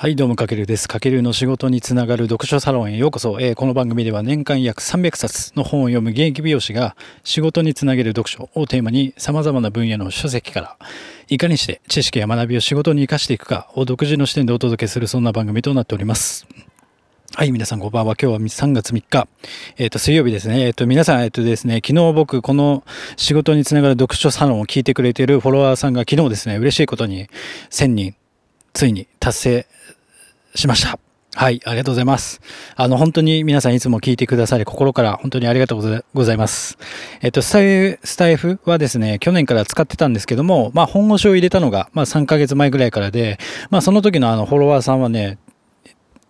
はい、どうも、かけるです。かけるの仕事につながる読書サロンへようこそ。えー、この番組では年間約300冊の本を読む現役美容師が仕事につなげる読書をテーマに様々な分野の書籍からいかにして知識や学びを仕事に活かしていくかを独自の視点でお届けするそんな番組となっております。はい、皆さんこんばんは。今日は3月3日、えっ、ー、と、水曜日ですね。えっ、ー、と、皆さん、えっ、ー、とですね、昨日僕、この仕事につながる読書サロンを聞いてくれているフォロワーさんが昨日ですね、嬉しいことに1000人、ついに達成しました。はい、ありがとうございます。あの、本当に皆さんいつも聞いてくださり、心から本当にありがとうございます。えっと、スタイスタイフはですね、去年から使ってたんですけども、まあ、本腰を入れたのが、まあ、3ヶ月前ぐらいからで、まあ、その時のあの、フォロワーさんはね、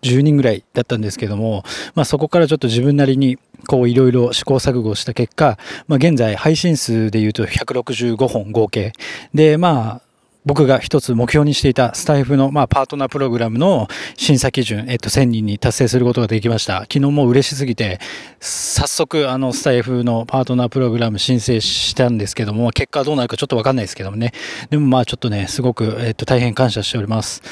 10人ぐらいだったんですけども、まあ、そこからちょっと自分なりに、こう、いろいろ試行錯誤した結果、まあ、現在配信数で言うと165本合計。で、まあ、僕が一つ目標にしていたスタイフの、まあ、パートナープログラムの審査基準、えっと、1000人に達成することができました。昨日も嬉しすぎて、早速、あの、スタイフのパートナープログラム申請したんですけども、結果どうなるかちょっとわかんないですけどもね。でもまあ、ちょっとね、すごく、えっと、大変感謝しております。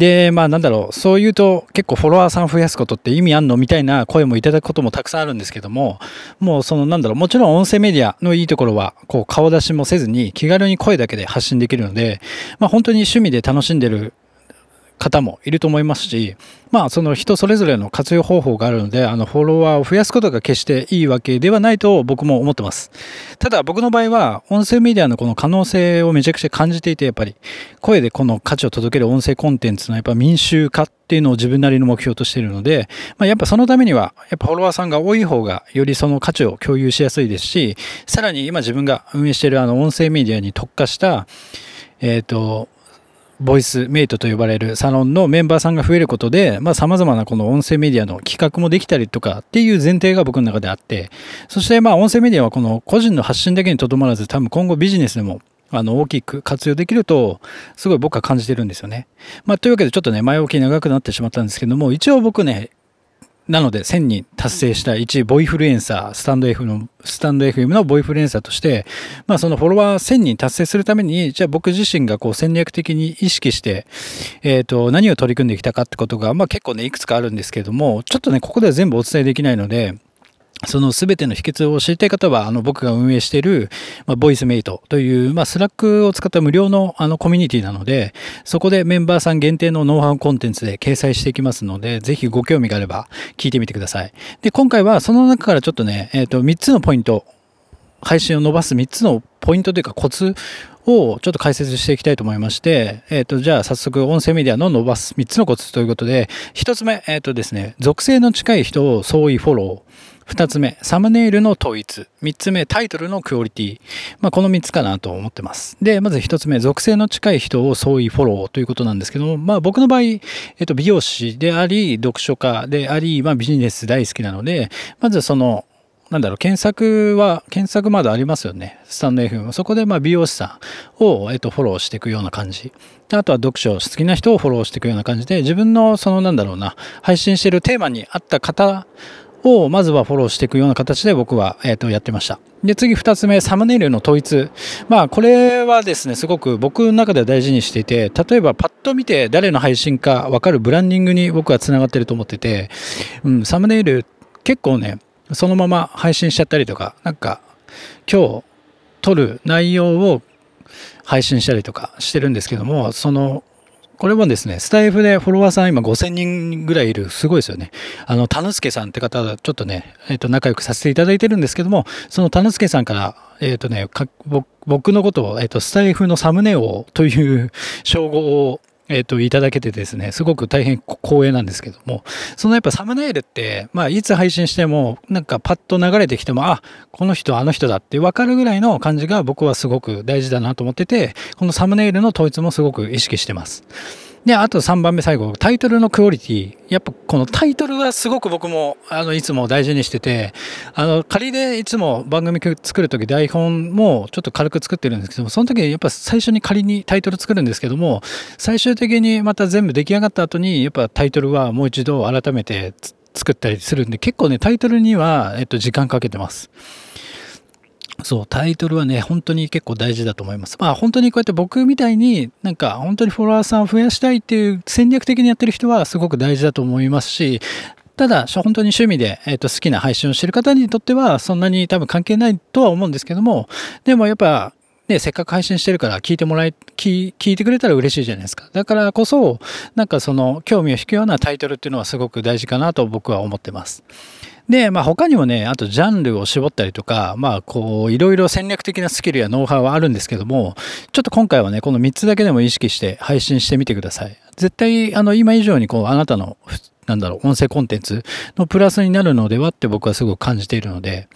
で、まあなんだろう、そう言うと結構フォロワーさん増やすことって意味あんのみたいな声もいただくこともたくさんあるんですけども、もうそのなんだろう、もちろん音声メディアのいいところは、こう顔出しもせずに気軽に声だけで発信できるので、まあ本当に趣味で楽しんでる方もいると思いますし、まあ、その人それぞれの活用方法があるので、あの、フォロワーを増やすことが決していいわけではないと僕も思ってます。ただ、僕の場合は、音声メディアのこの可能性をめちゃくちゃ感じていて、やっぱり、声でこの価値を届ける音声コンテンツのやっぱ民衆化っていうのを自分なりの目標としているので、まあ、やっぱそのためには、やっぱフォロワーさんが多い方が、よりその価値を共有しやすいですし、さらに今自分が運営しているあの、音声メディアに特化した、えっ、ー、と、ボイスメイトと呼ばれるサロンのメンバーさんが増えることで、まあ様々なこの音声メディアの企画もできたりとかっていう前提が僕の中であって、そしてまあ音声メディアはこの個人の発信だけにとどまらず多分今後ビジネスでもあの、大きく活用できると、すごい僕は感じてるんですよね。まあ、というわけでちょっとね、前置き長くなってしまったんですけども、一応僕ね、なので1000人達成した1ボイフルエンサー、スタンド F の、スタンド FM のボイフルエンサーとして、まあそのフォロワー1000人達成するために、じゃあ僕自身がこう戦略的に意識して、えっ、ー、と、何を取り組んできたかってことが、まあ結構ね、いくつかあるんですけれども、ちょっとね、ここでは全部お伝えできないので、その全ての秘訣を知りたい方は、あの、僕が運営している、まあ、ボイスメイトという、まあ、 Slack を使った無料の、あの、コミュニティなので、そこでメンバーさん限定のノウハウコンテンツで掲載していきますので、ぜひご興味があれば聞いてみてください。で、今回はその中からちょっとね、えっ、ー、と、3つのポイント、配信を伸ばす3つのポイントというかコツをちょっと解説していきたいと思いまして、えっ、ー、と、じゃあ早速音声メディアの伸ばす3つのコツということで、1つ目、えっ、ー、とですね、属性の近い人を相違フォロー。2つ目、サムネイルの統一。3つ目、タイトルのクオリティ。まあ、この3つかなと思ってます。で、まず1つ目、属性の近い人を相違フォローということなんですけども、まあ、僕の場合、えっと、美容師であり、読書家であり、まあ、ビジネス大好きなので、まずその、なんだろう、検索は、検索まだありますよね。スタンド FM。そこで、まあ、美容師さんを、えっと、フォローしていくような感じ。あとは読書好きな人をフォローしていくような感じで、自分の、その、なんだろうな、配信しているテーマに合った方をまずはフォローしていくような形で僕は、えー、とやってました。で、次二つ目、サムネイルの統一。まあ、これはですね、すごく僕の中では大事にしていて、例えばパッと見て誰の配信かわかるブランディングに僕は繋がってると思ってて、うん、サムネイル結構ね、そのまま配信しちゃったりとか、なんか、今日撮る内容を配信したりとかしてるんですけども、そのこれもですね、スタイフでフォロワーさん今5000人ぐらいいる、すごいですよね。あの、田之助さんって方、ちょっとね、えっ、ー、と、仲良くさせていただいてるんですけども、その田之助さんから、えっ、ー、とね、僕のことを、えっ、ー、と、スタイフのサムネ王という称号をえっ、ー、と、いただけてですね、すごく大変光栄なんですけども、そのやっぱサムネイルって、まあ、いつ配信しても、なんかパッと流れてきても、あ、この人あの人だってわかるぐらいの感じが僕はすごく大事だなと思ってて、このサムネイルの統一もすごく意識してます。で、あと3番目最後、タイトルのクオリティ。やっぱこのタイトルはすごく僕も、あの、いつも大事にしてて、あの、仮でいつも番組作るとき台本もちょっと軽く作ってるんですけども、その時やっぱ最初に仮にタイトル作るんですけども、最終的にまた全部出来上がった後に、やっぱタイトルはもう一度改めて作ったりするんで、結構ね、タイトルには、えっと、時間かけてます。そう、タイトルはね、本当に結構大事だと思います。まあ本当にこうやって僕みたいになんか本当にフォロワーさんを増やしたいっていう戦略的にやってる人はすごく大事だと思いますし、ただ、本当に趣味で、えー、と好きな配信をしてる方にとってはそんなに多分関係ないとは思うんですけども、でもやっぱね、せっかく配信してるから聞いてもらい聞、聞いてくれたら嬉しいじゃないですか。だからこそ、なんかその興味を引くようなタイトルっていうのはすごく大事かなと僕は思ってます。で、まあ他にもね、あとジャンルを絞ったりとか、まあこう、いろいろ戦略的なスキルやノウハウはあるんですけども、ちょっと今回はね、この3つだけでも意識して配信してみてください。絶対、あの、今以上にこう、あなたのなんだろう、音声コンテンツのプラスになるのではって僕はすごく感じているので、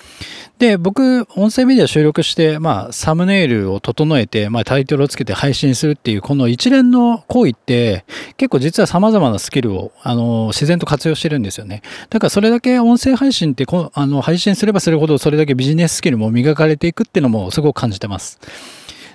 で、僕、音声メディア収録して、まあ、サムネイルを整えて、まあ、タイトルをつけて配信するっていう、この一連の行為って、結構実は様々なスキルを、あの、自然と活用してるんですよね。だからそれだけ音声配信ってこ、あの、配信すればするほど、それだけビジネススキルも磨かれていくっていうのもすごく感じてます。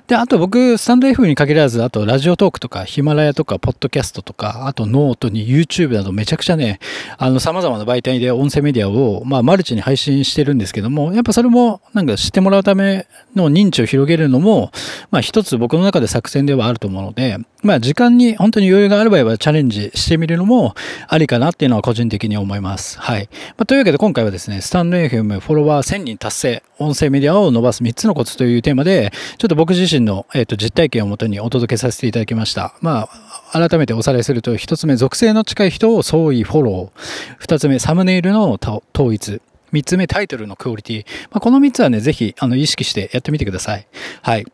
で、あと僕、スタンド F に限らず、あとラジオトークとか、ヒマラヤとか、ポッドキャストとか、あとノートに YouTube などめちゃくちゃね、あの、様々な媒体で音声メディアを、まあ、マルチに配信してるんですけども、やっぱそれも、なんか知ってもらうための認知を広げるのも、まあ、一つ僕の中で作戦ではあると思うので、まあ、時間に本当に余裕がある場合はチャレンジしてみるのもありかなっていうのは個人的に思います。はい。まあ、というわけで今回はですね、スタンド FM フォロワー1000人達成、音声メディアを伸ばす3つのコツというテーマで、ちょっと僕自身の、えー、と実体験をもとにお届けさせていただきました。まあ、改めておさらいすると、1つ目、属性の近い人を創意フォロー。2つ目、サムネイルの統一。3つ目、タイトルのクオリティ。まあ、この3つはね、ぜひ、あの、意識してやってみてください。はい。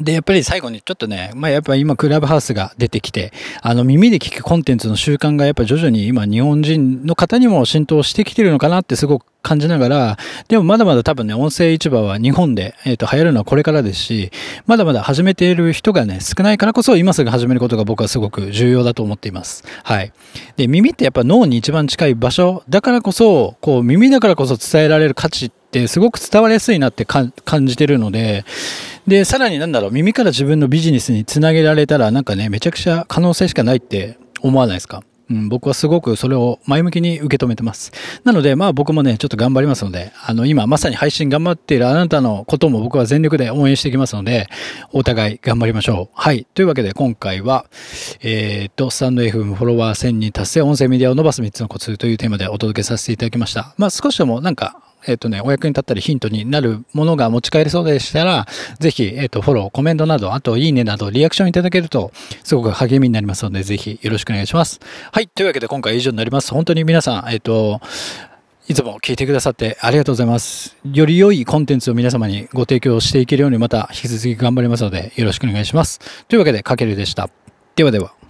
で、やっぱり最後にちょっとね、まあやっぱ今クラブハウスが出てきて、あの耳で聞くコンテンツの習慣がやっぱ徐々に今日本人の方にも浸透してきてるのかなってすごく感じながら、でもまだまだ多分ね、音声市場は日本で、えっ、ー、と流行るのはこれからですし、まだまだ始めている人がね、少ないからこそ今すぐ始めることが僕はすごく重要だと思っています。はい。で、耳ってやっぱ脳に一番近い場所だからこそ、こう耳だからこそ伝えられる価値ってすごく伝わりやすいなって感じてるので、で、さらになんだろう、耳から自分のビジネスにつなげられたら、なんかね、めちゃくちゃ可能性しかないって思わないですか？うん、僕はすごくそれを前向きに受け止めてます。なので、まあ僕もね、ちょっと頑張りますので、あの、今まさに配信頑張っているあなたのことも僕は全力で応援していきますので、お互い頑張りましょう。はい。というわけで今回は、えー、っと、スタンド FM フォロワー1000人達成音声メディアを伸ばす3つのコツというテーマでお届けさせていただきました。まあ少しでもなんか、えっ、とね、お役に立ったりヒントになるものが持ち帰れそうでしたら、ぜひ、えっ、と、フォロー、コメントなど、あと、いいねなど、リアクションいただけると、すごく励みになりますので、ぜひ、よろしくお願いします。はい。というわけで、今回は以上になります。本当に皆さん、えっ、と、いつも聞いてくださってありがとうございます。より良いコンテンツを皆様にご提供していけるようにまた引き続き頑張りますのでよろしくお願いします。というわけで、かけるでした。ではでは。